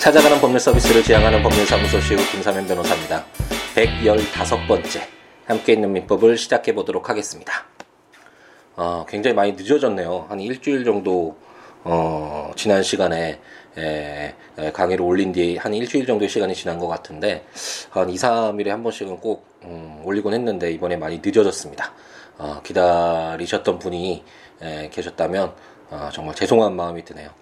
찾아가는 법률 서비스를 지향하는 법률사무소 시우 김사면 변호사입니다. 115번째 함께 있는 민법을 시작해 보도록 하겠습니다. 어, 굉장히 많이 늦어졌네요. 한 일주일 정도 어, 지난 시간에 에, 에, 강의를 올린 뒤 한 일주일 정도의 시간이 지난 것 같은데 한 2, 3일에 한 번씩은 꼭 음, 올리곤 했는데 이번에 많이 늦어졌습니다. 어, 기다리셨던 분이 에, 계셨다면 어, 정말 죄송한 마음이 드네요.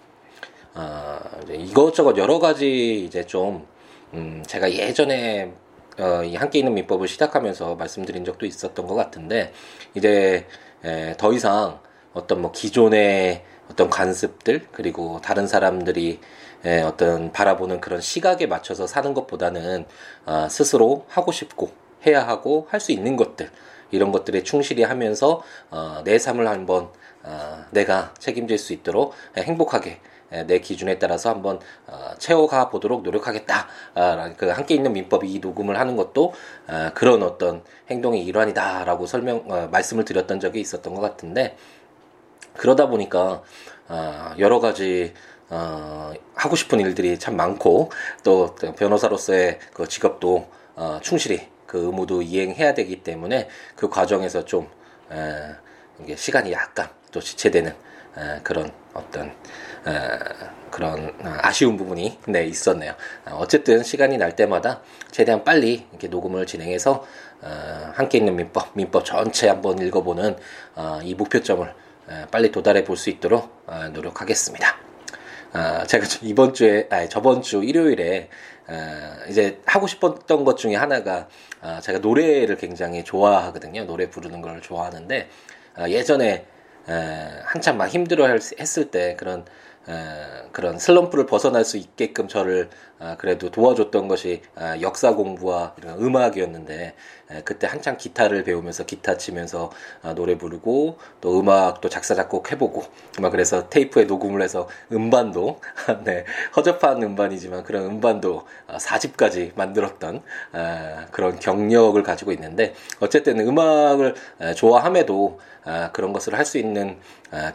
어, 이것저것 여러 가지 이제 좀 음, 제가 예전에 어, 이 함께 있는 민법을 시작하면서 말씀드린 적도 있었던 것 같은데 이제 에, 더 이상 어떤 뭐 기존의 어떤 관습들 그리고 다른 사람들이 에, 어떤 바라보는 그런 시각에 맞춰서 사는 것보다는 어, 스스로 하고 싶고 해야 하고 할 수 있는 것들 이런 것들에 충실히 하면서 어, 내 삶을 한번 어, 내가 책임질 수 있도록 행복하게 내 기준에 따라서 한번 어, 채워가 보도록 노력하겠다. 아, 그 함께 있는 민법이 이 녹음을 하는 것도 아, 그런 어떤 행동의 일환이다라고 설명 어, 말씀을 드렸던 적이 있었던 것 같은데 그러다 보니까 아, 여러 가지 어, 하고 싶은 일들이 참 많고 또 변호사로서의 그 직업도 어, 충실히 그 의무도 이행해야 되기 때문에 그 과정에서 좀 에, 시간이 약간 또 지체되는 에, 그런 어떤 그런 아쉬운 부분이 네 있었네요. 어쨌든 시간이 날 때마다 최대한 빨리 이렇게 녹음을 진행해서 어, 함께 있는 민법, 민법 전체 한번 읽어보는 어, 이 목표점을 빨리 도달해 볼 수 있도록 어, 노력하겠습니다. 제가 이번 주에, 아니, 저번 주 일요일에 이제 하고 싶었던 것 중에 하나가 제가 노래를 굉장히 좋아하거든요. 노래 부르는 걸 좋아하는데 예전에 한참 막 힘들어 했을 때 그런 그런 슬럼프를 벗어날 수 있게끔 저를 아, 그래도 도와줬던 것이 아, 역사 공부와 이런 음악이었는데 그때 한창 기타를 배우면서 기타 치면서 아, 노래 부르고 또 음악도 작사 작곡 해보고 막 그래서 테이프에 녹음을 해서 음반도 네 허접한 음반이지만 그런 음반도 4집까지 만들었던 그런 경력을 가지고 있는데 어쨌든 음악을 좋아함에도 그런 것을 할 수 있는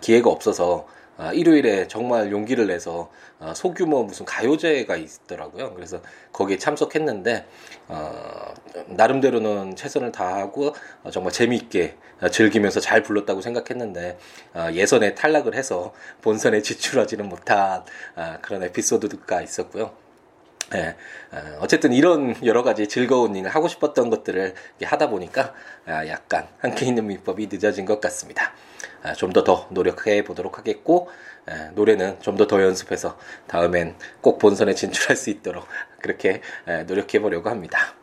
기회가 없어서 아, 일요일에 정말 용기를 내서 아, 소규모 무슨 가요제가 있더라고요. 그래서 거기에 참석했는데 어, 나름대로는 최선을 다하고 어, 정말 재미있게 즐기면서 잘 불렀다고 생각했는데 어, 예선에 탈락을 해서 본선에 진출하지는 못한 아, 그런 에피소드가 있었고요. 네, 어쨌든 이런 여러 가지 즐거운 일을 하고 싶었던 것들을 하다 보니까 약간 함께 있는 민법이 늦어진 것 같습니다. 아, 좀더 더 노력해 보도록 하겠고 노래는 좀 더 더 연습해서 다음엔 꼭 본선에 진출할 수 있도록 그렇게 노력해 보려고 합니다.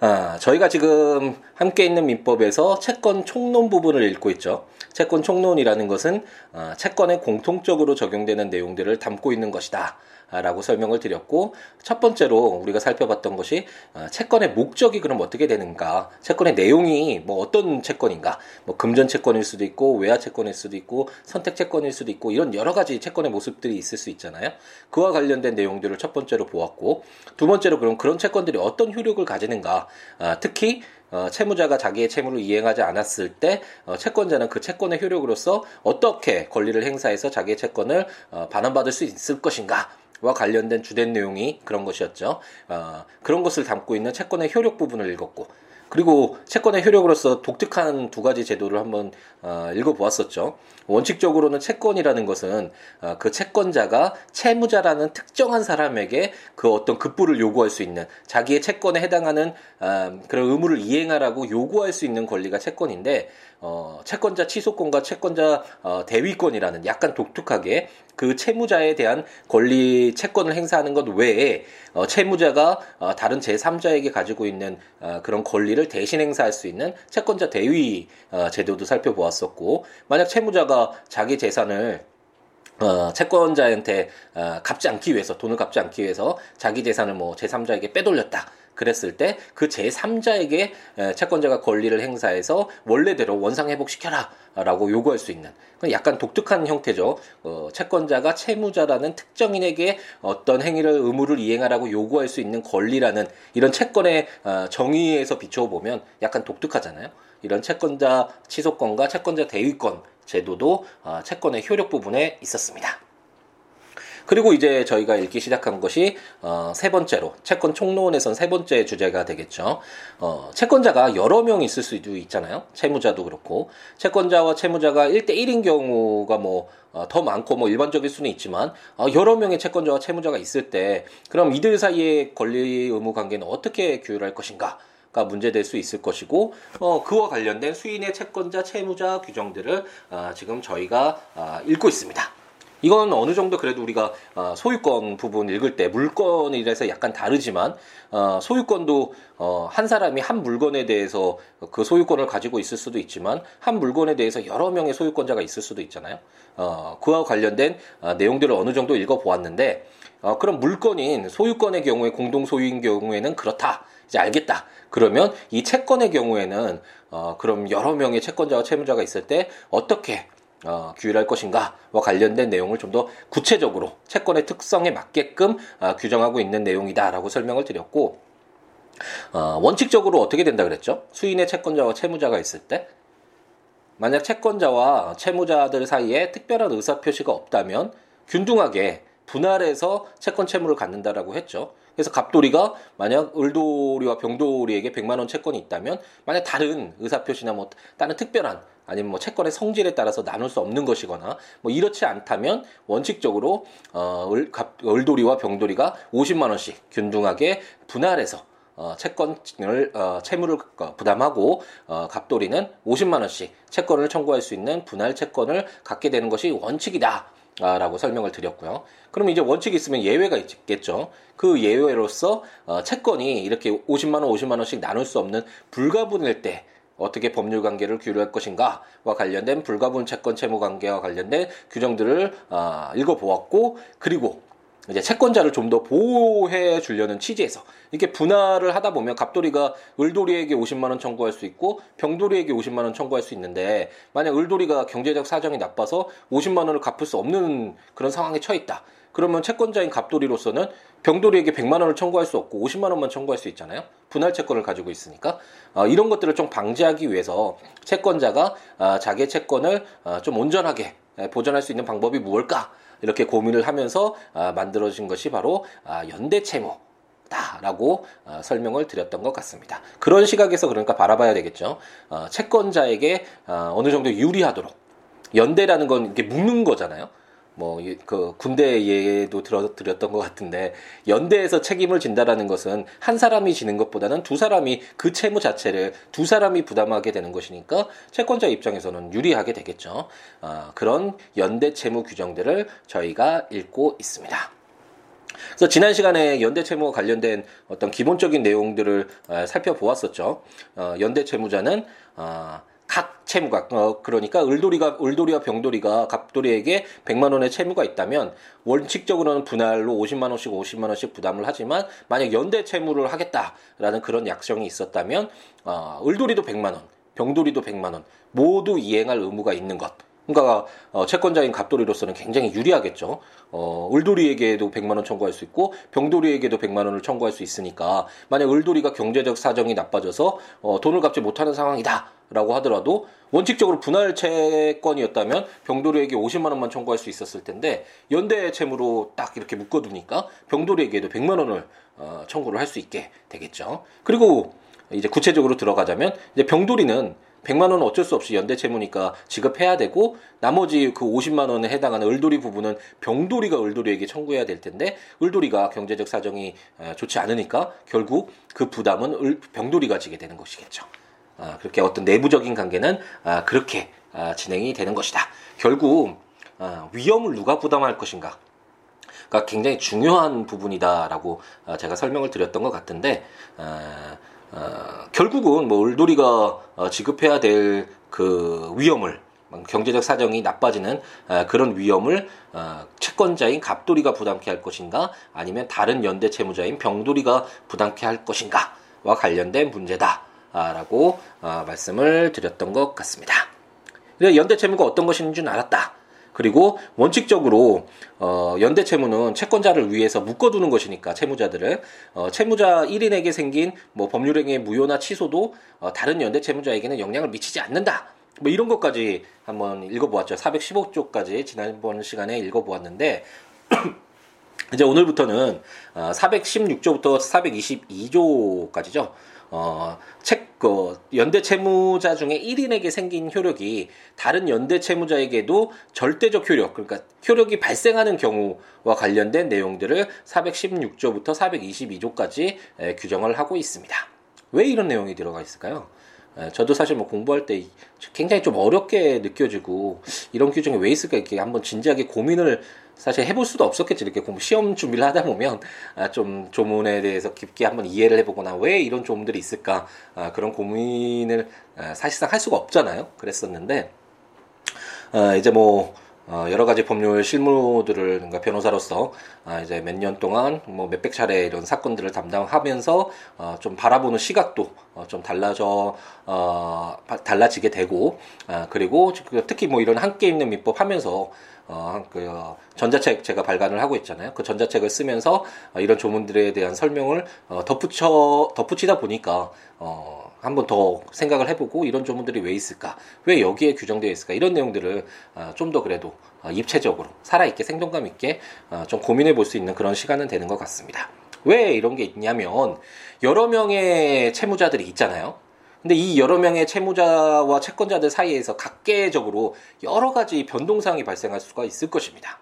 아, 저희가 지금 함께 있는 민법에서 채권 총론 부분을 읽고 있죠. 채권 총론이라는 것은 어, 채권에 공통적으로 적용되는 내용들을 담고 있는 것이다. 라고 설명을 드렸고 첫 번째로 우리가 살펴봤던 것이 어, 채권의 목적이 그럼 어떻게 되는가? 채권의 내용이 뭐 어떤 채권인가? 뭐 금전 채권일 수도 있고 외화 채권일 수도 있고 선택 채권일 수도 있고 이런 여러 가지 채권의 모습들이 있을 수 있잖아요. 그와 관련된 내용들을 첫 번째로 보았고 두 번째로 그럼 그런 채권들이 어떤 효력을 가지는가? 아, 특히 어, 채무자가 자기의 채무를 이행하지 않았을 때 어, 채권자는 그 채권의 효력으로서 어떻게 권리를 행사해서 자기의 채권을 어, 반환받을 수 있을 것인가 와 관련된 주된 내용이 그런 것이었죠. 어, 그런 것을 담고 있는 채권의 효력 부분을 읽었고 그리고 채권의 효력으로서 독특한 두 가지 제도를 한번 어, 읽어보았었죠. 원칙적으로는 채권이라는 것은 어, 그 채권자가 채무자라는 특정한 사람에게 그 어떤 급부를 요구할 수 있는 자기의 채권에 해당하는 어, 그런 의무를 이행하라고 요구할 수 있는 권리가 채권인데 어, 채권자 취소권과 채권자 어, 대위권이라는 약간 독특하게 그 채무자에 대한 권리 채권을 행사하는 것 외에 어, 채무자가 어, 다른 제3자에게 가지고 있는 어, 그런 권리를 대신 행사할 수 있는 채권자 대위 어, 제도도 살펴보았었고 만약 채무자가 자기 재산을 어, 채권자한테 어, 갚지 않기 위해서 돈을 갚지 않기 위해서 자기 재산을 뭐 제3자에게 빼돌렸다. 그랬을 때 그 제3자에게 채권자가 권리를 행사해서 원래대로 원상 회복시켜라 라고 요구할 수 있는 약간 독특한 형태죠. 어, 채권자가 채무자라는 특정인에게 어떤 행위를 의무를 이행하라고 요구할 수 있는 권리라는 이런 채권의 어, 정의에서 비춰 보면 약간 독특하잖아요. 이런 채권자 취소권과 채권자 대위권 제도도 어, 채권의 효력 부분에 있었습니다. 그리고 이제 저희가 읽기 시작한 것이 어, 세 번째로 채권 총론에선 세 번째 주제가 되겠죠. 어, 채권자가 여러 명 있을 수도 있잖아요. 채무자도 그렇고 채권자와 채무자가 1대1인 경우가 뭐 어, 더 많고 뭐 일반적일 수는 있지만 어, 여러 명의 채권자와 채무자가 있을 때 그럼 이들 사이의 권리 의무 관계는 어떻게 규율할 것인가? 가 문제될 수 있을 것이고 어, 그와 관련된 수인의 채권자 채무자 규정들을 어, 지금 저희가 어, 읽고 있습니다. 이건 어느 정도 그래도 우리가 어, 소유권 부분 읽을 때 물건이라서 약간 다르지만 어, 소유권도 어, 한 사람이 한 물건에 대해서 그 소유권을 가지고 있을 수도 있지만 한 물건에 대해서 여러 명의 소유권자가 있을 수도 있잖아요. 그와 관련된 내용들을 어느 정도 읽어 보았는데 그럼 물건인 소유권의 경우에 공동 소유인 경우에는 그렇다. 이제 알겠다. 그러면 이 채권의 경우에는 그럼 여러 명의 채권자와 채무자가 있을 때 어떻게 어, 규율할 것인가와 관련된 내용을 좀 더 구체적으로 채권의 특성에 맞게끔 어, 규정하고 있는 내용이다라고 설명을 드렸고 어, 원칙적으로 어떻게 된다 그랬죠? 수인의 채권자와 채무자가 있을 때 만약 채권자와 채무자들 사이에 특별한 의사 표시가 없다면 균등하게 분할해서 채권 채무를 갖는다라고 했죠. 그래서 갑돌이가 만약 을돌이와 병돌이에게 100만 원 채권이 있다면 만약 다른 의사 표시나 뭐 다른 특별한 아니면 뭐 채권의 성질에 따라서 나눌 수 없는 것이거나 뭐 이렇지 않다면 원칙적으로 어 을돌이와 병돌이가 50만 원씩 균등하게 분할해서 어, 채권을 어, 채무를 부담하고 어, 갑돌이는 50만 원씩 채권을 청구할 수 있는 분할 채권을 갖게 되는 것이 원칙이다. 라고 설명을 드렸고요. 그럼 이제 원칙이 있으면 예외가 있겠죠. 그 예외로서 어, 채권이 이렇게 50만 원, 50만 원씩 나눌 수 없는 불가분일 때 어떻게 법률 관계를 규율할 것인가와 관련된 불가분 채권 채무 관계와 관련된 규정들을 어, 읽어보았고 그리고 이제 채권자를 좀 더 보호해 주려는 취지에서 이렇게 분할을 하다 보면 갑돌이가 을돌이에게 50만 원 청구할 수 있고 병돌이에게 50만 원 청구할 수 있는데 만약 을돌이가 경제적 사정이 나빠서 50만 원을 갚을 수 없는 그런 상황에 처해 있다. 그러면 채권자인 갑돌이로서는 병돌이에게 100만 원을 청구할 수 없고 50만 원만 청구할 수 있잖아요. 분할 채권을 가지고 있으니까 어, 이런 것들을 좀 방지하기 위해서 채권자가 어, 자기의 채권을 어, 좀 온전하게 보존할 수 있는 방법이 무엇일까? 이렇게 고민을 하면서 아, 만들어진 것이 바로 아, 연대 채무. 다라고 어, 설명을 드렸던 것 같습니다. 그런 시각에서 그러니까 바라봐야 되겠죠. 어, 채권자에게 어, 어느 정도 유리하도록 연대라는 건 이렇게 묶는 거잖아요. 뭐 그 군대 예도 들어 드렸던 것 같은데 연대에서 책임을 진다라는 것은 한 사람이 지는 것보다는 두 사람이 그 채무 자체를 두 사람이 부담하게 되는 것이니까 채권자 입장에서는 유리하게 되겠죠. 어, 그런 연대 채무 규정들을 저희가 읽고 있습니다. 그래서 지난 시간에 연대 채무와 관련된 어떤 기본적인 내용들을 어, 살펴보았었죠. 어, 연대 채무자는 어, 각 채무가 어, 그러니까 을돌이가 을돌이와 병돌이가 갑돌이에게 100만 원의 채무가 있다면 원칙적으로는 분할로 50만 원씩 50만 원씩 부담을 하지만 만약 연대 채무를 하겠다라는 그런 약정이 있었다면 어, 을돌이도 100만 원, 병돌이도 100만 원 모두 이행할 의무가 있는 것. 그러니까 어, 채권자인 갑돌이로서는 굉장히 유리하겠죠. 어, 을돌이에게도 100만 원 청구할 수 있고 병돌이에게도 100만 원을 청구할 수 있으니까 만약 을돌이가 경제적 사정이 나빠져서 어, 돈을 갚지 못하는 상황이다. 라고 하더라도 원칙적으로 분할 채권이었다면 병돌이에게 50만 원만 청구할 수 있었을 텐데 연대 채무로 딱 이렇게 묶어두니까 병돌이에게도 100만 원을 어, 청구를 할 수 있게 되겠죠. 그리고 이제 구체적으로 들어가자면 이제 병돌이는 100만 원은 어쩔 수 없이 연대 채무니까 지급해야 되고 나머지 그 50만 원에 해당하는 을돌이 부분은 병돌이가 을돌이에게 청구해야 될 텐데 을돌이가 경제적 사정이 좋지 않으니까 결국 그 부담은 병돌이가 지게 되는 것이겠죠. 아, 그렇게 어떤 내부적인 관계는 아, 그렇게 아, 진행이 되는 것이다. 결국 위험을 누가 부담할 것인가? 가 굉장히 중요한 부분이다라고 제가 설명을 드렸던 것 같은데 결국은 뭐 을돌이가 어, 지급해야 될 그 위험을 경제적 사정이 나빠지는 그런 위험을 어, 채권자인 갑돌이가 부담케 할 것인가 아니면 다른 연대 채무자인 병돌이가 부담케 할 것인가와 관련된 문제다. 라고 어, 말씀을 드렸던 것 같습니다. 연대 채무가 어떤 것인 줄 알았다. 그리고 원칙적으로 어, 연대 채무는 채권자를 위해서 묶어두는 것이니까 채무자들을 어, 채무자 1인에게 생긴 뭐 법률행위의 무효나 취소도 어, 다른 연대 채무자에게는 영향을 미치지 않는다. 뭐 이런 것까지 한번 읽어보았죠. 415쪽까지 지난번 시간에 읽어보았는데 이제 오늘부터는 416조부터 어, 422조까지죠. 어, 책, 그, 연대 채무자 중에 1인에게 생긴 효력이 다른 연대 채무자에게도 절대적 효력, 그러니까 효력이 발생하는 경우와 관련된 내용들을 416조부터 422조까지 에, 규정을 하고 있습니다. 왜 이런 내용이 들어가 있을까요? 에, 저도 사실 뭐 공부할 때 굉장히 좀 어렵게 느껴지고 이런 규정이 왜 있을까 이렇게 한번 진지하게 고민을 사실 해볼 수도 없었겠지. 이렇게 공부 시험 준비를 하다 보면 아, 좀 조문에 대해서 깊게 한번 이해를 해보거나 왜 이런 조문들이 있을까 아, 그런 고민을 아, 사실상 할 수가 없잖아요. 그랬었는데 아, 이제 뭐 어, 여러 가지 법률 실무들을 그러니까 변호사로서 아, 이제 몇 년 동안 뭐 몇백 차례 이런 사건들을 담당하면서 어, 좀 바라보는 시각도 어, 좀 달라져 어, 달라지게 되고 아, 그리고 특히 뭐 이런 함께 있는 민법 하면서 어, 그 전자책 제가 발간을 하고 있잖아요. 그 전자책을 쓰면서 어, 이런 조문들에 대한 설명을 어, 덧붙여 덧붙이다 보니까 어, 한번 더 생각을 해보고 이런 조문들이 왜 있을까, 왜 여기에 규정되어 있을까 이런 내용들을 어, 좀더 그래도 어, 입체적으로 살아있게 생동감 있게 어, 좀 고민해 볼 수 있는 그런 시간은 되는 것 같습니다. 왜 이런 게 있냐면 여러 명의 채무자들이 있잖아요. 근데 이 여러 명의 채무자와 채권자들 사이에서 각계적으로 여러 가지 변동사항이 발생할 수가 있을 것입니다.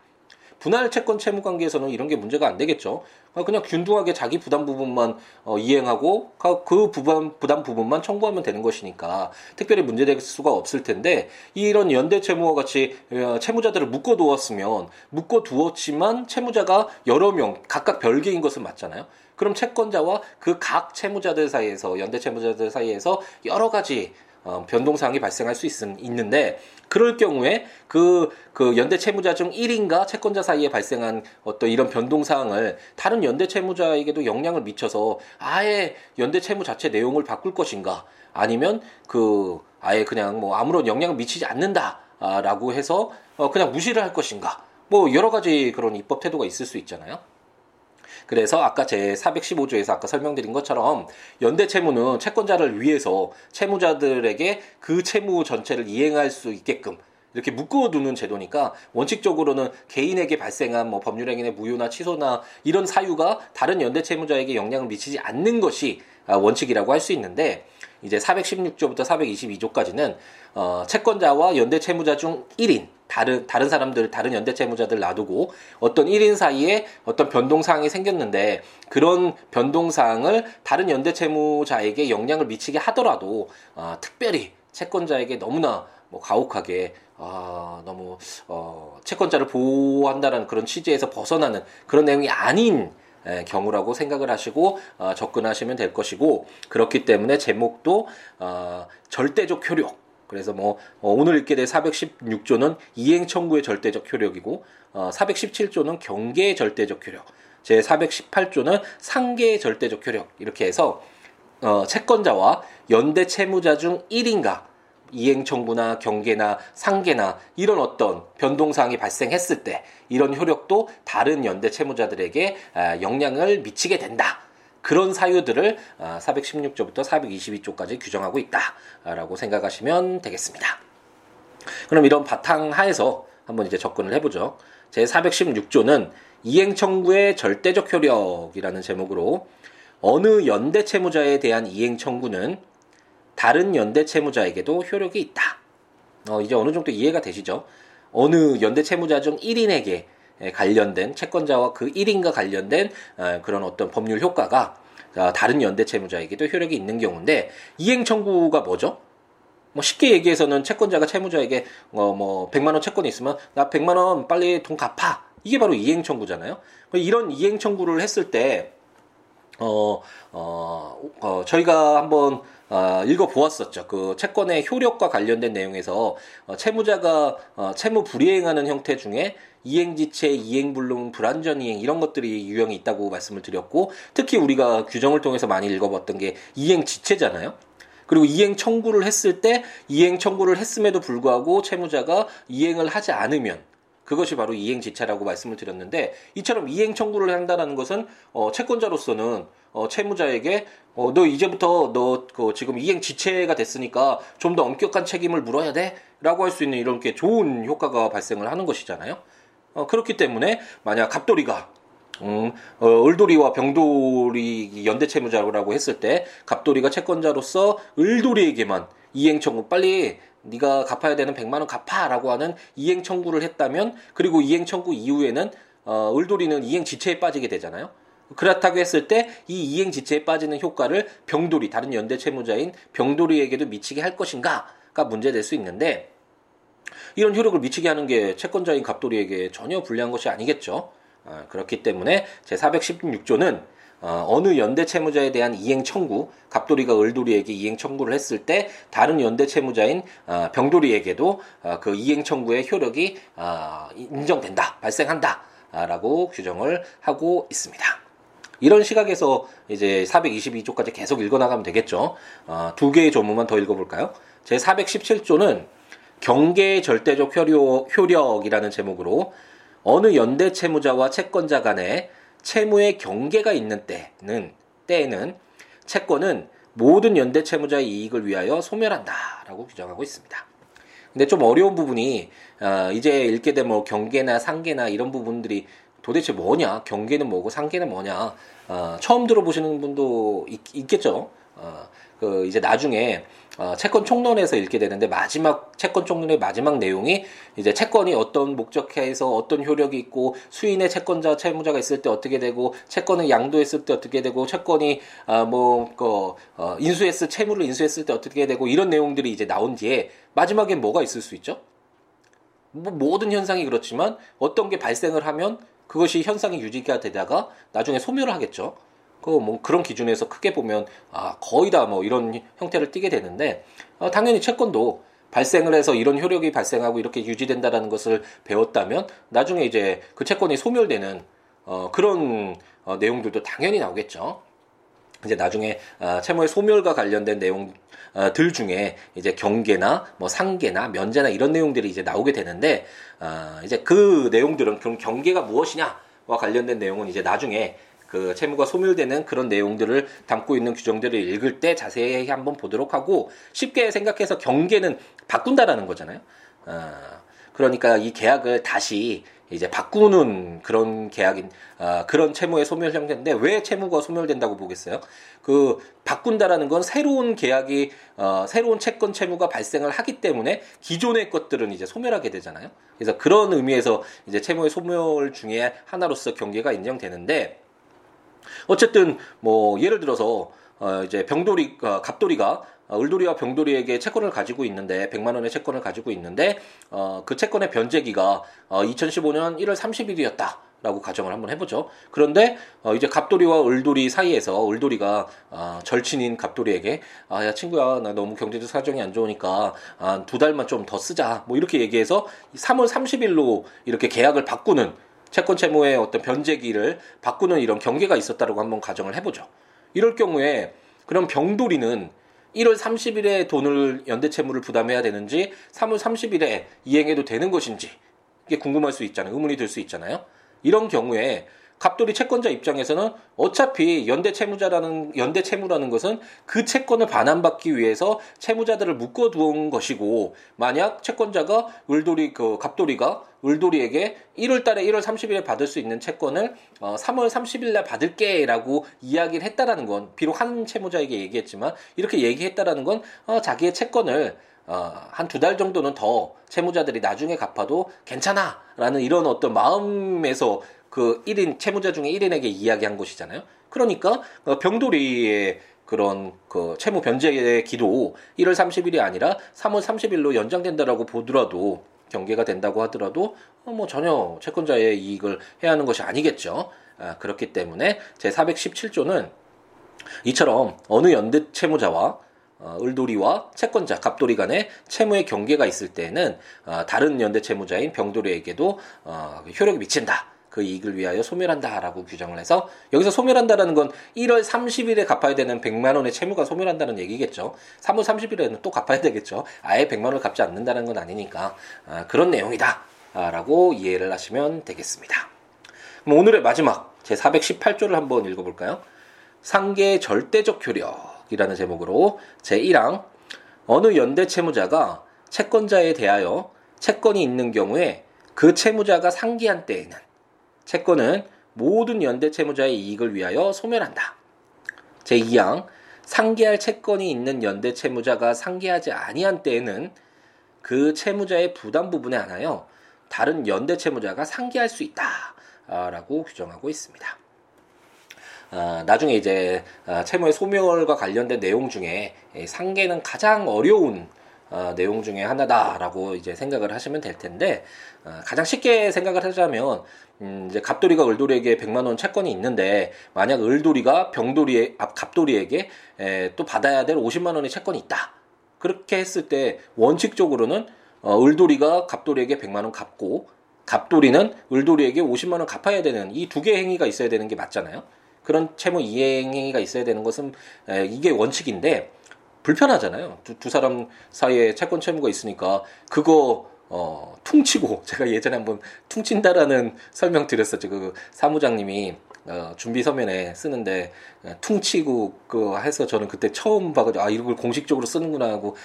분할 채권 채무 관계에서는 이런 게 문제가 안 되겠죠. 그냥 균등하게 자기 부담 부분만 어, 이행하고 그 부담 부담 부분만 청구하면 되는 것이니까 특별히 문제될 수가 없을 텐데 이런 연대 채무와 같이 어, 채무자들을 묶어 두었으면 묶어 두었지만 채무자가 여러 명 각각 별개인 것은 맞잖아요. 그럼 채권자와 그 각 채무자들 사이에서 연대 채무자들 사이에서 여러 가지 어, 변동사항이 발생할 수 있, 있는데 그럴 경우에 그, 그 연대 채무자 중 1인과 채권자 사이에 발생한 어떤 이런 변동사항을 다른 연대 채무자에게도 영향을 미쳐서 아예 연대 채무 자체 내용을 바꿀 것인가 아니면 그 아예 그냥 뭐 아무런 영향을 미치지 않는다라고 해서 어, 그냥 무시를 할 것인가 뭐 여러 가지 그런 입법 태도가 있을 수 있잖아요. 그래서 아까 제 415조에서 아까 설명드린 것처럼 연대 채무는 채권자를 위해서 채무자들에게 그 채무 전체를 이행할 수 있게끔 이렇게 묶어두는 제도니까 원칙적으로는 개인에게 발생한 뭐 법률행위의 무효나 취소나 이런 사유가 다른 연대 채무자에게 영향을 미치지 않는 것이 아, 원칙이라고 할 수 있는데 이제 416조부터 422조까지는 어, 채권자와 연대 채무자 중 1인 다른 다른 사람들 다른 연대 채무자들 놔두고 어떤 1인 사이에 어떤 변동 사항이 생겼는데 그런 변동 사항을 다른 연대 채무자에게 영향을 미치게 하더라도 어, 특별히 채권자에게 너무나 뭐 가혹하게 아, 너무 어, 채권자를 보호한다는 그런 취지에서 벗어나는 그런 내용이 아닌 에, 경우라고 생각을 하시고 어, 접근하시면 될 것이고 그렇기 때문에 제목도 어, 절대적 효력 그래서 뭐 어, 오늘 읽게 될 416조는 이행 청구의 절대적 효력이고 어, 417조는 경계의 절대적 효력, 제 418조는 상계의 절대적 효력 이렇게 해서 어, 채권자와 연대 채무자 중 1인가 이행 청구나 경계나 상계나 이런 어떤 변동 사항이 발생했을 때 이런 효력도 다른 연대 채무자들에게 아, 영향을 미치게 된다. 그런 사유들을 416조부터 아, 422조까지 규정하고 있다라고 생각하시면 되겠습니다. 그럼 이런 바탕 하에서 한번 이제 접근을 해보죠. 제 416조는 이행 청구의 절대적 효력이라는 제목으로 어느 연대 채무자에 대한 이행 청구는 다른 연대 채무자에게도 효력이 있다. 어, 이제 어느 정도 이해가 되시죠? 어느 연대 채무자 중 1인에게 예, 관련된 채권자와 그 1인과 관련된 어, 그런 어떤 법률 효과가 어, 다른 연대 채무자에게도 효력이 있는 경우인데 이행 청구가 뭐죠? 뭐 쉽게 얘기해서는 채권자가 채무자에게 어뭐 100만 원 채권이 있으면 나 100만 원 빨리 돈 갚아. 이게 바로 이행 청구잖아요. 이런 이행 청구를 했을 때 어, 어, 어, 저희가 한번 어, 읽어보았었죠. 그 채권의 효력과 관련된 내용에서 어, 채무자가 어, 채무 불이행하는 형태 중에 이행지체, 이행불능, 불완전이행 이런 것들이 유형이 있다고 말씀을 드렸고 특히 우리가 규정을 통해서 많이 읽어봤던 게 이행지체잖아요. 그리고 이행 청구를 했을 때 이행 청구를 했음에도 불구하고 채무자가 이행을 하지 않으면 그것이 바로 이행지체라고 말씀을 드렸는데 이처럼 이행 청구를 한다는 것은 어, 채권자로서는 어, 채무자에게 어, 너 이제부터 너 그 지금 이행 지체가 됐으니까 좀 더 엄격한 책임을 물어야 돼라고 할 수 있는 이런 게 좋은 효과가 발생을 하는 것이잖아요. 어, 그렇기 때문에 만약 갑돌이가 음, 어, 을돌이와 병돌이 연대 채무자라고 했을 때 갑돌이가 채권자로서 을돌이에게만 이행 청구 빨리 네가 갚아야 되는 100만 원 갚아라고 하는 이행 청구를 했다면 그리고 이행 청구 이후에는 어, 을돌이는 이행 지체에 빠지게 되잖아요. 그렇다고 했을 때 이 이행 지체에 빠지는 효과를 병돌이 다른 연대 채무자인 병돌이에게도 미치게 할 것인가가 문제될 수 있는데 이런 효력을 미치게 하는 게 채권자인 갑돌이에게 전혀 불리한 것이 아니겠죠. 어, 그렇기 때문에 제 416조는 어, 어느 연대 채무자에 대한 이행 청구, 갑돌이가 을돌이에게 이행 청구를 했을 때 다른 연대 채무자인 어, 병돌이에게도 어, 그 이행 청구의 효력이 어, 인정된다, 발생한다라고 규정을 하고 있습니다. 이런 시각에서 이제 422조까지 계속 읽어나가면 되겠죠. 어, 두 개의 조문만 더 읽어볼까요? 제 417조는 경계의 절대적 효력, 효력이라는 제목으로 어느 연대 채무자와 채권자 간에 채무의 경계가 있는 때는 때에는 채권은 모든 연대 채무자의 이익을 위하여 소멸한다라고 규정하고 있습니다. 근데 좀 어려운 부분이 어, 이제 읽게 되면 뭐 경계나 상계나 이런 부분들이 도대체 뭐냐? 경계는 뭐고 상계는 뭐냐? 어, 처음 들어보시는 분도 있, 겠죠? 어, 그 이제 나중에 어, 채권 총론에서 읽게 되는데 마지막 채권 총론의 마지막 내용이 이제 채권이 어떤 목적해서 어떤 효력이 있고 수인의 채권자 채무자가 있을 때 어떻게 되고 채권을 양도했을 때 어떻게 되고 채권이 아, 뭐 그 어, 인수했을 채무를 인수했을 때 어떻게 되고 이런 내용들이 이제 나온 뒤에 마지막에 뭐가 있을 수 있죠? 뭐 모든 현상이 그렇지만 어떤 게 발생을 하면 그것이 현상이 유지가 되다가 나중에 소멸을 하겠죠. 그 뭐 그런 기준에서 크게 보면 아 거의 다 뭐 이런 형태를 띠게 되는데 어, 당연히 채권도 발생을 해서 이런 효력이 발생하고 이렇게 유지된다라는 것을 배웠다면 나중에 이제 그 채권이 소멸되는 어, 그런 어, 내용들도 당연히 나오겠죠. 이제 나중에 어, 채무의 소멸과 관련된 내용들 어, 중에 이제 경계나 뭐 상계나 면제나 이런 내용들이 이제 나오게 되는데 어, 이제 그 내용들은 그럼 경계가 무엇이냐와 관련된 내용은 이제 나중에 그 채무가 소멸되는 그런 내용들을 담고 있는 규정들을 읽을 때 자세히 한번 보도록 하고 쉽게 생각해서 경계는 바꾼다라는 거잖아요. 어, 그러니까 이 계약을 다시 이제 바꾸는 그런 계약인 아, 그런 채무의 소멸 형태인데 왜 채무가 소멸된다고 보겠어요? 그 바꾼다라는 건 새로운 계약이 어, 새로운 채권 채무가 발생을 하기 때문에 기존의 것들은 이제 소멸하게 되잖아요. 그래서 그런 의미에서 이제 채무의 소멸 중에 하나로서 경계가 인정되는데 어쨌든 뭐 예를 들어서 어 이제 병돌이 어, 갑돌이가 어, 을돌이와 병돌이에게 채권을 가지고 있는데 100만 원의 채권을 가지고 있는데 어, 그 채권의 변제기가 어, 2015년 1월 30일이었다. 라고 가정을 한번 해보죠. 그런데 어, 이제 갑돌이와 을돌이 사이에서 을돌이가 어, 절친인 갑돌이에게 아 야 친구야 나 너무 경제적 사정이 안 좋으니까 아, 두 달만 좀 더 쓰자 뭐 이렇게 얘기해서 3월 30일로 이렇게 계약을 바꾸는 채권 채무의 어떤 변제기를 바꾸는 이런 경계가 있었다라고 한번 가정을 해보죠. 이럴 경우에 그럼 병돌이는 1월 30일에 돈을 연대 채무를 부담해야 되는지 3월 30일에 이행해도 되는 것인지 이게 궁금할 수 있잖아요. 의문이 들 수 있잖아요. 이런 경우에 갑돌이 채권자 입장에서는 어차피 연대 채무자라는 연대 채무라는 것은 그 채권을 반환받기 위해서 채무자들을 묶어 두은 것이고 만약 채권자가 을돌이 그 갑돌이가 을돌이에게 1월 달에 1월 30일에 받을 수 있는 채권을 어 3월 30일 날 받을게라고 이야기를 했다라는 건 비록 한 채무자에게 얘기했지만 이렇게 얘기했다라는 건 어, 자기의 채권을 어, 한 두 달 정도는 더 채무자들이 나중에 갚아도 괜찮아 라는 이런 어떤 마음에서 그 1인 채무자 중에 1인에게 이야기한 것이잖아요. 그러니까 어, 병돌이의 그런 그 채무 변제의 기도 1월 30일이 아니라 3월 30일로 연장된다라고 보더라도 경계가 된다고 하더라도 어, 뭐 전혀 채권자의 이익을 해야 하는 것이 아니겠죠. 아, 그렇기 때문에 제 417조는 이처럼 어느 연대 채무자와 어, 을돌이와 채권자 갑돌이 간에 채무의 경계가 있을 때는 어, 다른 연대 채무자인 병돌이에게도 어, 효력이 미친다. 그 이익을 위하여 소멸한다라고 규정을 해서 여기서 소멸한다라는 건 1월 30일에 갚아야 되는 100만 원의 채무가 소멸한다는 얘기겠죠. 3월 30일에는 또 갚아야 되겠죠. 아예 100만 원을 갚지 않는다는 건 아니니까 아, 그런 내용이다라고 이해를 하시면 되겠습니다. 그럼 오늘의 마지막 제 418조를 한번 읽어볼까요? 상계 절대적 효력이라는 제목으로 제 1항 어느 연대 채무자가 채권자에 대하여 채권이 있는 경우에 그 채무자가 상기한 때에는 채권은 모든 연대 채무자의 이익을 위하여 소멸한다. 제2항 상계할 채권이 있는 연대 채무자가 상계하지 아니한 때에는 그 채무자의 부담 부분에 한하여 다른 연대 채무자가 상계할 수 있다라고 규정하고 있습니다. 아, 나중에 이제 아, 채무의 소멸과 관련된 내용 중에 상계는 가장 어려운 어, 내용 중에 하나다라고 이제 생각을 하시면 될 텐데 어, 가장 쉽게 생각을 하자면 음, 이제 갑돌이가 을돌이에게 100만 원 채권이 있는데 만약 을돌이가 병돌이에 아, 갑돌이에게 에, 또 받아야 될 50만 원의 채권이 있다. 그렇게 했을 때 원칙적으로는 어, 을돌이가 갑돌이에게 100만 원 갚고 갑돌이는 을돌이에게 50만 원 갚아야 되는 이 두 개의 행위가 있어야 되는 게 맞잖아요. 그런 채무 이행 행위가 있어야 되는 것은 에, 이게 원칙인데 불편하잖아요. 두, 두 사람 사이에 채권 채무가 있으니까 그거 어, 퉁치고 제가 예전에 한번 퉁친다라는 설명 드렸었죠. 그 사무장님이 어, 준비 서면에 쓰는데 어, 퉁치고 그 해서 저는 그때 처음 봐가지고 아 이걸 공식적으로 쓰는구나 하고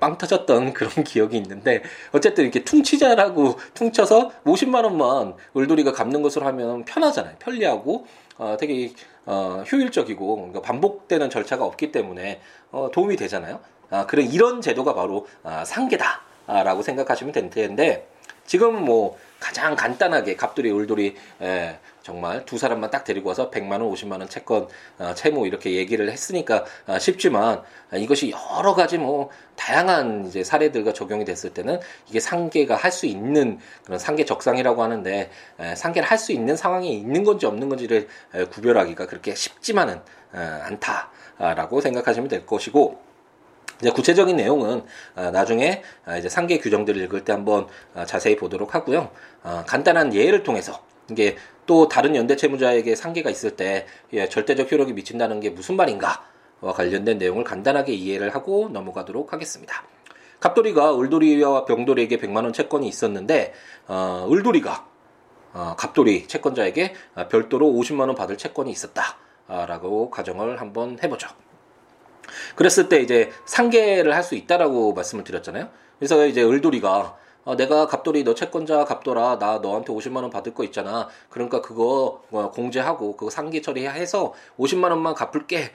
빵 터졌던 그런 기억이 있는데 어쨌든 이렇게 퉁치자라고 퉁쳐서 50만 원만 을돌이가 갚는 것으로 하면 편하잖아요. 편리하고 어, 되게 어, 효율적이고 그러니까 반복되는 절차가 없기 때문에 어, 도움이 되잖아요. 아, 그런 이런 제도가 바로 아, 상계다 라고 생각하시면 될 텐데 지금 뭐 가장 간단하게 갑돌이 을돌이 에, 정말 두 사람만 딱 데리고 와서 100만 원, 50만 원 채권 어, 채무 이렇게 얘기를 했으니까 어, 쉽지만 어, 이것이 여러 가지 뭐 다양한 이제 사례들과 적용이 됐을 때는 이게 상계가 할 수 있는 그런 상계 적상이라고 하는데 에, 상계를 할 수 있는 상황이 있는 건지 없는 건지를 에, 구별하기가 그렇게 쉽지만은 에, 않다라고 생각하시면 될 것이고 이제 구체적인 내용은 어, 나중에 어, 이제 상계 규정들을 읽을 때 한번 어, 자세히 보도록 하고요. 간단한 예를 통해서 이게 또 다른 연대 채무자에게 상계가 있을 때 예, 절대적 효력이 미친다는 게 무슨 말인가와 관련된 내용을 간단하게 이해를 하고 넘어가도록 하겠습니다. 갑돌이가 을돌이와 병돌이에게 100만 원 채권이 있었는데 어, 을돌이가 어, 갑돌이 채권자에게 별도로 50만 원 받을 채권이 있었다라고 가정을 한번 해보죠. 그랬을 때 이제 상계를 할 수 있다라고 말씀을 드렸잖아요. 그래서 이제 을돌이가 어, 내가 갑돌이 너 채권자 갑돌아 나 너한테 50만 원 받을 거 있잖아. 그러니까 그거 어, 공제하고 그거 상계 처리해서 50만 원만 갚을게.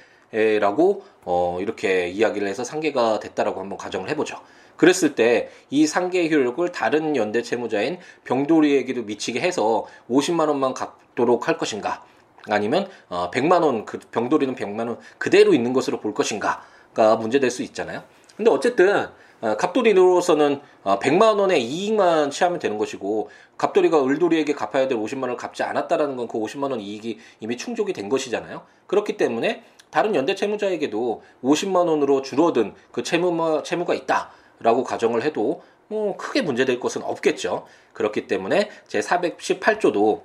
라고 어 이렇게 이야기를 해서 상계가 됐다라고 한번 가정을 해보죠. 그랬을 때 이 상계 효력을 다른 연대 채무자인 병돌이에게도 미치게 해서 50만 원만 갚도록 할 것인가? 아니면 어 100만 원 그 병돌이는 100만 원 그대로 있는 것으로 볼 것인가가 문제될 수 있잖아요. 근데 어쨌든 어, 갑돌이로서는 어, 100만 원의 이익만 취하면 되는 것이고 갑돌이가 을돌이에게 갚아야 될 50만 원을 갚지 않았다라는 건 그 50만 원 이익이 이미 충족이 된 것이잖아요. 그렇기 때문에 다른 연대 채무자에게도 50만 원으로 줄어든 그 채무 채무가 있다라고 가정을 해도 뭐 크게 문제될 것은 없겠죠. 그렇기 때문에 제 418조도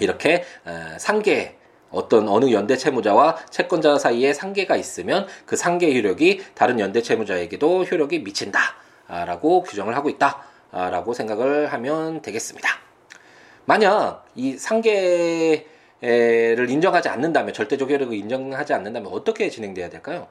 이렇게 어, 상계 어떤 어느 연대 채무자와 채권자 사이에 상계가 있으면 그 상계 효력이 다른 연대 채무자에게도 효력이 미친다라고 규정을 하고 있다라고 생각을 하면 되겠습니다. 만약 이 상계를 인정하지 않는다면 절대적 효력을 인정하지 않는다면 어떻게 진행돼야 될까요?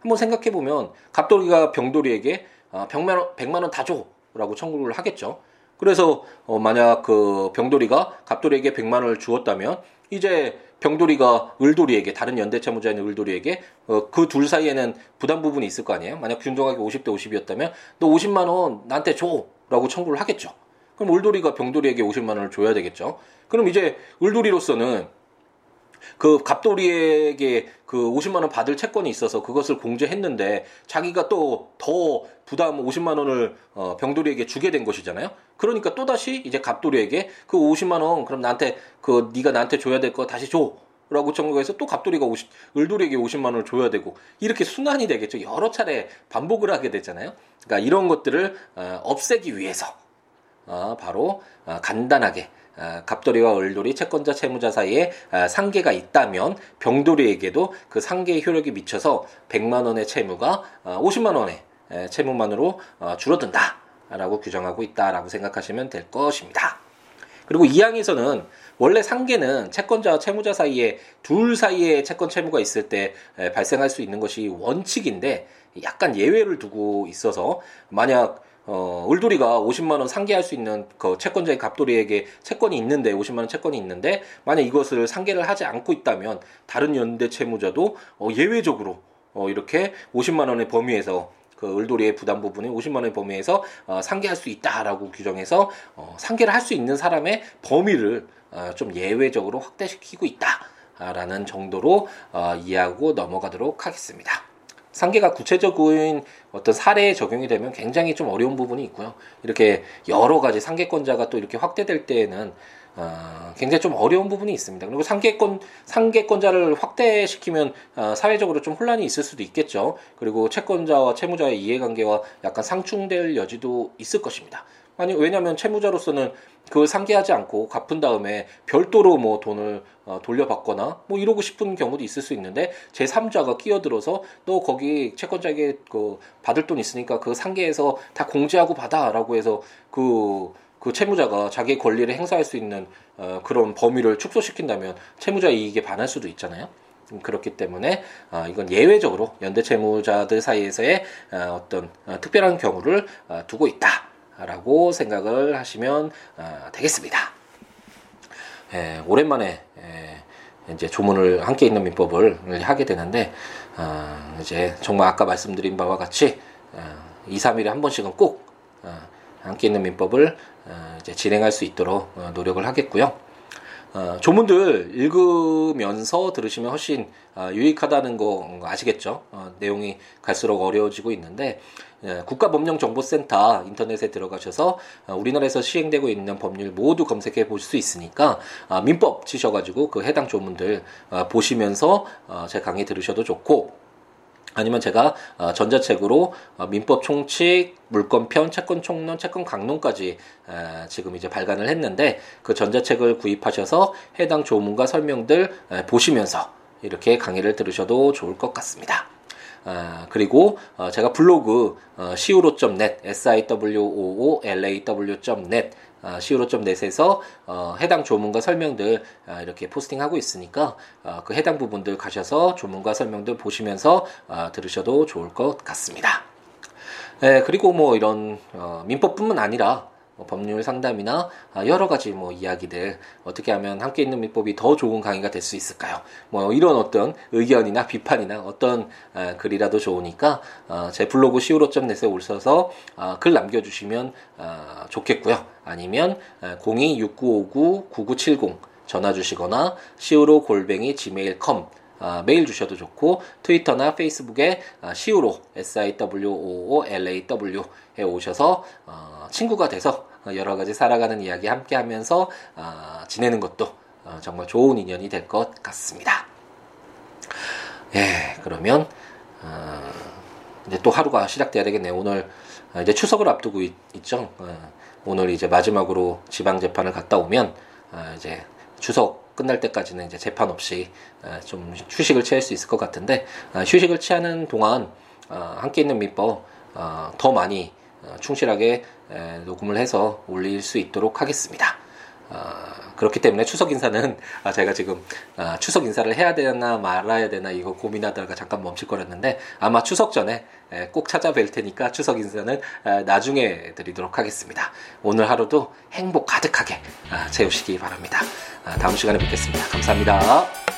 한번 생각해 보면 갑돌이가 병돌이에게 100만 원, 100만 원 다 줘라고 청구를 하겠죠. 그래서 어 만약 그 병돌이가 갑돌이에게 100만 원을 주었다면 이제 병돌이가 을돌이에게 다른 연대 채무자인 을돌이에게 어, 그 둘 사이에는 부담 부분이 있을 거 아니에요. 만약 균등하게 50대 50이었다면 너 50만 원 나한테 줘라고 청구를 하겠죠. 그럼 을돌이가 병돌이에게 50만 원을 줘야 되겠죠. 그럼 이제 을돌이로서는 그 갑돌이에게 그 50만 원 받을 채권이 있어서 그것을 공제했는데 자기가 또 더 부담 50만 원을 어 병돌이에게 주게 된 것이잖아요. 그러니까 또 다시 이제 갑돌이에게 그 50만 원 그럼 나한테 그 네가 나한테 줘야 될 거 다시 줘. 라고 청구해서 또 갑돌이가 50, 을돌이에게 50만 원을 줘야 되고 이렇게 순환이 되겠죠. 여러 차례 반복을 하게 되잖아요. 그러니까 이런 것들을 어, 없애기 위해서 어, 바로 어, 간단하게 아, 갑돌이와 을돌이 채권자 채무자 사이에 아, 상계가 있다면 병돌이에게도 그 상계의 효력이 미쳐서 100만 원의 채무가 50만 아, 원의 채무만으로 어, 줄어든다라고 규정하고 있다라고 생각하시면 될 것입니다. 그리고 이 항에서는 원래 상계는 채권자와 채무자 사이에 둘 사이에 채권 채무가 있을 때 발생할 수 있는 것이 원칙인데 약간 예외를 두고 있어서 만약 어, 울돌이가 50만 원 상계할 수 있는 그 채권자의 갑돌이에게 채권이 있는데 50만 원 채권이 있는데 만약 이것을 상계를 하지 않고 있다면 다른 연대 채무자도 어, 예외적으로 어, 이렇게 50만 원의 범위에서 그 을돌이의 부담 부분이 50만 원의 범위에서 어, 상계할 수 있다라고 규정해서 어, 상계를 할 수 있는 사람의 범위를 어, 좀 예외적으로 확대시키고 있다라는 정도로 어, 이해하고 넘어가도록 하겠습니다. 상계가 구체적인 어떤 사례에 적용이 되면 굉장히 좀 어려운 부분이 있고요. 이렇게 여러 가지 상계권자가 또 이렇게 확대될 때에는 어, 굉장히 좀 어려운 부분이 있습니다. 그리고 상계권 상계권자를 확대시키면 어, 사회적으로 좀 혼란이 있을 수도 있겠죠. 그리고 채권자와 채무자의 이해관계와 약간 상충될 여지도 있을 것입니다. 아니 왜냐하면 채무자로서는 그걸 상계하지 않고 갚은 다음에 별도로 뭐 돈을 어, 돌려받거나 뭐 이러고 싶은 경우도 있을 수 있는데 제 3자가 끼어들어서 또 거기 채권자에게 그 받을 돈 있으니까 그 상계에서 다 공제하고 받아라고 해서 그 그 채무자가 자기의 권리를 행사할 수 있는 어, 그런 범위를 축소시킨다면 채무자 이익에 반할 수도 있잖아요. 음, 그렇기 때문에 어, 이건 예외적으로 연대 채무자들 사이에서의 어, 어떤 어, 특별한 경우를 어, 두고 있다라고 생각을 하시면 어, 되겠습니다. 예, 오랜만에 예, 이제 조문을 함께 있는 민법을 하게 되는데 어, 이제 정말 아까 말씀드린 바와 같이 어, 2, 3일에 한 번씩은 꼭 어, 함께 있는 민법을 어, 이제 진행할 수 있도록 어, 노력을 하겠고요. 어, 조문들 읽으면서 들으시면 훨씬 어, 유익하다는 거 아시겠죠? 어, 내용이 갈수록 어려워지고 있는데 예, 국가법령정보센터 인터넷에 들어가셔서 어, 우리나라에서 시행되고 있는 법률 모두 검색해 보실 수 있으니까 어, 민법 치셔가지고 그 해당 조문들 어, 보시면서 어, 제 강의 들으셔도 좋고 아니면 제가 어, 전자책으로 어, 민법 총칙, 물권편, 채권 총론, 채권 강론까지 지금 이제 발간을 했는데 그 전자책을 구입하셔서 해당 조문과 설명들 보시면서 이렇게 강의를 들으셔도 좋을 것 같습니다. 아, 그리고 어, 제가 블로그 아, 어, 해당 조문과 설명들 아, 이렇게 포스팅하고 있으니까 어, 그 해당 부분들 가셔서 조문과 설명들 보시면서 아, 들으셔도 좋을 것 같습니다. 네, 그리고 뭐 이런 어, 민법뿐만 아니라 뭐 법률 상담이나 아, 여러 가지 뭐 이야기들 어떻게 하면 함께 있는 민법이 더 좋은 강의가 될 수 있을까요? 뭐 이런 어떤 의견이나 비판이나 어떤 아, 글이라도 좋으니까 어, 제 블로그 siwo.net에 오셔서 아, 글 남겨주시면 좋겠고요. 아니면 026959-9970 전화 주시거나 siwo 골뱅이 gmail.com 아, 메일 주셔도 좋고 트위터나 페이스북에 아, 시우로 S I W O O L A W에 오셔서 어, 친구가 돼서 여러 가지 살아가는 이야기 함께하면서 어, 지내는 것도 어, 정말 좋은 인연이 될 것 같습니다. 예, 그러면 어, 이제 또 하루가 시작돼야 되겠네요. 오늘 어, 이제 추석을 앞두고 있, 죠 어, 오늘 이제 마지막으로 지방 재판을 갔다 오면 어, 이제 추석 끝날 때까지는 이제 재판 없이 어, 좀 휴식을 취할 수 있을 것 같은데 어, 휴식을 취하는 동안 어, 함께 있는 민법 더 많이 충실하게 녹음을 해서 올릴 수 있도록 하겠습니다. 그렇기 때문에 추석 인사는 아, 제가 지금 추석 인사를 해야 되나 말아야 되나 이거 고민하다가 잠깐 멈칫거렸는데 아마 추석 전에 꼭 찾아뵐 테니까 추석 인사는 나중에 드리도록 하겠습니다. 오늘 하루도 행복 가득하게 채우시기 바랍니다. 다음 시간에 뵙겠습니다. 감사합니다.